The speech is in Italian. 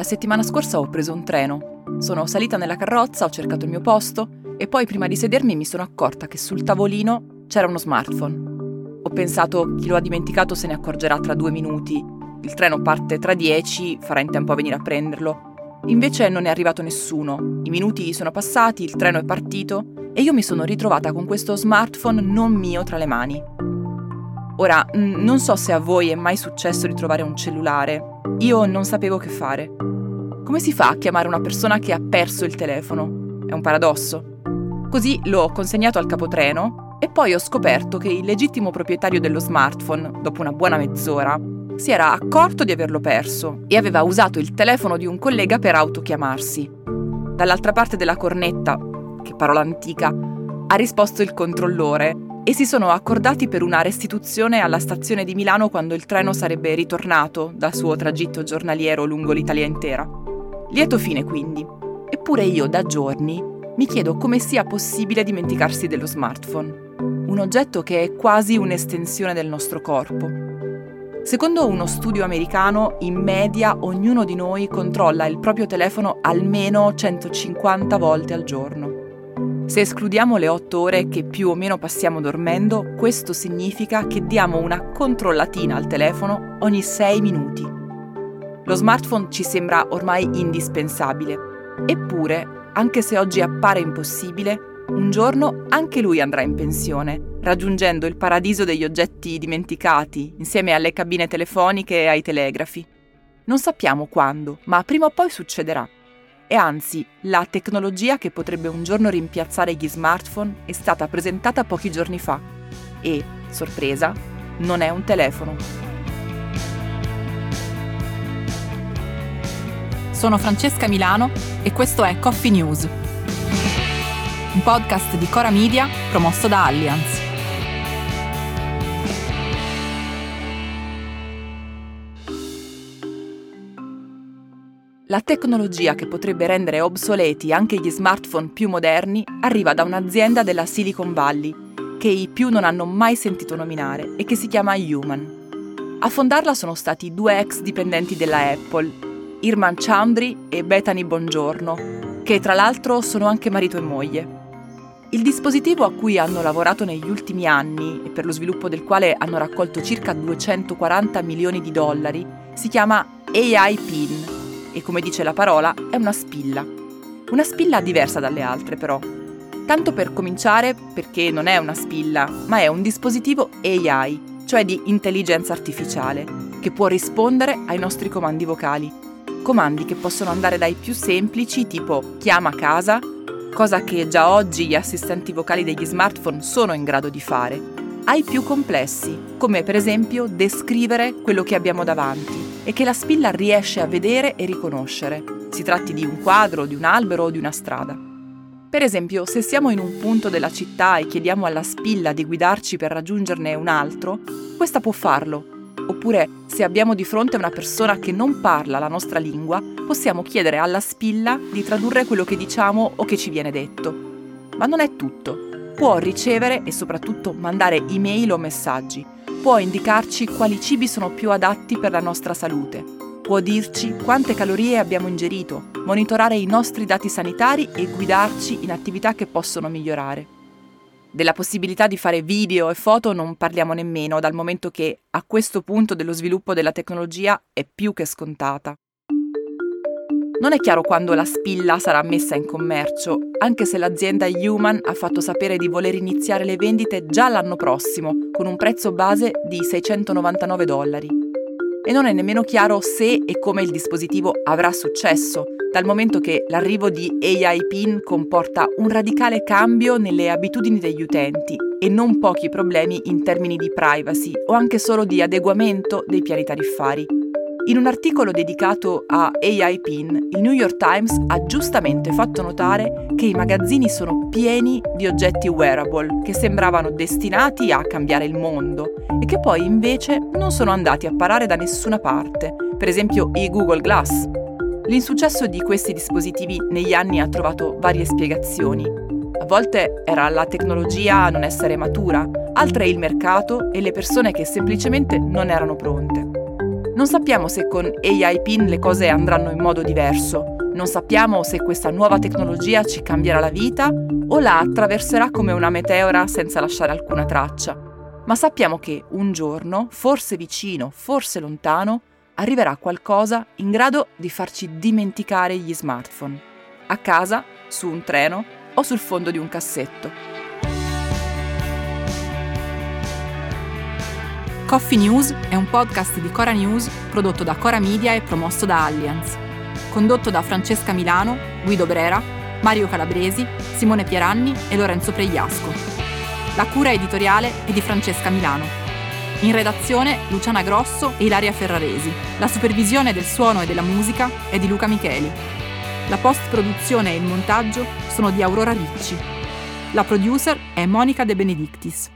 La settimana scorsa ho preso un treno. Sono salita nella carrozza, ho cercato il mio posto e poi prima di sedermi mi sono accorta che sul tavolino c'era uno smartphone. Ho pensato chi lo ha dimenticato se ne accorgerà tra due minuti. Il treno parte tra dieci, farà in tempo a venire a prenderlo. Invece non è arrivato nessuno. I minuti sono passati, il treno è partito e io mi sono ritrovata con questo smartphone non mio tra le mani. Ora, non so se a voi è mai successo di trovare un cellulare. Io non sapevo che fare. Come si fa a chiamare una persona che ha perso il telefono? È un paradosso. Così l'ho consegnato al capotreno e poi ho scoperto che il legittimo proprietario dello smartphone, dopo una buona mezz'ora, si era accorto di averlo perso e aveva usato il telefono di un collega per autochiamarsi. Dall'altra parte della cornetta, che parola antica, ha risposto il controllore e si sono accordati per una restituzione alla stazione di Milano quando il treno sarebbe ritornato dal suo tragitto giornaliero lungo l'Italia intera. Lieto fine quindi. Eppure io da giorni mi chiedo come sia possibile dimenticarsi dello smartphone, un oggetto che è quasi un'estensione del nostro corpo Secondo uno studio americano, in media ognuno di noi controlla il proprio telefono almeno 150 volte al giorno. Se escludiamo le 8 ore che più o meno passiamo dormendo, questo significa che diamo una controllatina al telefono ogni 6 minuti. Lo smartphone ci sembra ormai indispensabile. Eppure, anche se oggi appare impossibile, un giorno anche lui andrà in pensione, raggiungendo il paradiso degli oggetti dimenticati, insieme alle cabine telefoniche e ai telegrafi. Non sappiamo quando, ma prima o poi succederà. E anzi, la tecnologia che potrebbe un giorno rimpiazzare gli smartphone è stata presentata pochi giorni fa. E, sorpresa, non è un telefono. Sono Francesca Milano e questo è Coffee News un podcast di Cora Media promosso da Allianz. La tecnologia che potrebbe rendere obsoleti anche gli smartphone più moderni arriva da un'azienda della Silicon Valley che i più non hanno mai sentito nominare e che si chiama Human. A fondarla sono stati due ex dipendenti della Apple, Irman Chandri e Bethany Bongiorno, che tra l'altro sono anche marito e moglie. Il dispositivo a cui hanno lavorato negli ultimi anni e per lo sviluppo del quale hanno raccolto circa 240 milioni di dollari si chiama AI PIN e come dice la parola è una spilla. Una spilla diversa dalle altre però. Tanto per cominciare perché non è una spilla, ma è un dispositivo AI, cioè di intelligenza artificiale, che può rispondere ai nostri comandi vocali. Comandi che possono andare dai più semplici tipo chiama casa cosa che già oggi gli assistenti vocali degli smartphone sono in grado di fare, ai più complessi, come per esempio descrivere quello che abbiamo davanti e che la spilla riesce a vedere e riconoscere, si tratti di un quadro, di un albero o di una strada. Per esempio, se siamo in un punto della città e chiediamo alla spilla di guidarci per raggiungerne un altro, questa può farlo Oppure, se abbiamo di fronte una persona che non parla la nostra lingua, possiamo chiedere alla spilla di tradurre quello che diciamo o che ci viene detto. Ma non è tutto. Può ricevere e soprattutto mandare email o messaggi. Può indicarci quali cibi sono più adatti per la nostra salute. Può dirci quante calorie abbiamo ingerito, monitorare i nostri dati sanitari e guidarci in attività che possono migliorare. Della possibilità di fare video e foto non parliamo nemmeno, dal momento che a questo punto dello sviluppo della tecnologia è più che scontata. Non è chiaro quando la spilla sarà messa in commercio, anche se l'azienda Human ha fatto sapere di voler iniziare le vendite già l'anno prossimo, con un prezzo base di 699 dollari. E non è nemmeno chiaro se e come il dispositivo avrà successo, dal momento che l'arrivo di AI PIN comporta un radicale cambio nelle abitudini degli utenti e non pochi problemi in termini di privacy o anche solo di adeguamento dei piani tariffari. In un articolo dedicato a AI PIN, il New York Times ha giustamente fatto notare che i magazzini sono pieni di oggetti wearable che sembravano destinati a cambiare il mondo e che poi invece non sono andati a parare da nessuna parte, per esempio i Google Glass, L'insuccesso di questi dispositivi negli anni ha trovato varie spiegazioni. A volte era la tecnologia a non essere matura, altre il mercato e le persone che semplicemente non erano pronte. Non sappiamo se con AI PIN le cose andranno in modo diverso, non sappiamo se questa nuova tecnologia ci cambierà la vita o la attraverserà come una meteora senza lasciare alcuna traccia. Ma sappiamo che un giorno, forse vicino, forse lontano, arriverà qualcosa in grado di farci dimenticare gli smartphone. A casa, su un treno o sul fondo di un cassetto. Coffee News è un podcast di Cora News prodotto da Cora Media e promosso da Allianz condotto da Francesca Milano, Guido Brera, Mario Calabresi, Simone Pieranni e Lorenzo Pregliasco. La cura editoriale è di Francesca Milano. In redazione Luciana Grosso e Ilaria Ferraresi. La supervisione del suono e della musica è di Luca Micheli. La post-produzione e il montaggio sono di Aurora Ricci. La producer è Monica De Benedictis.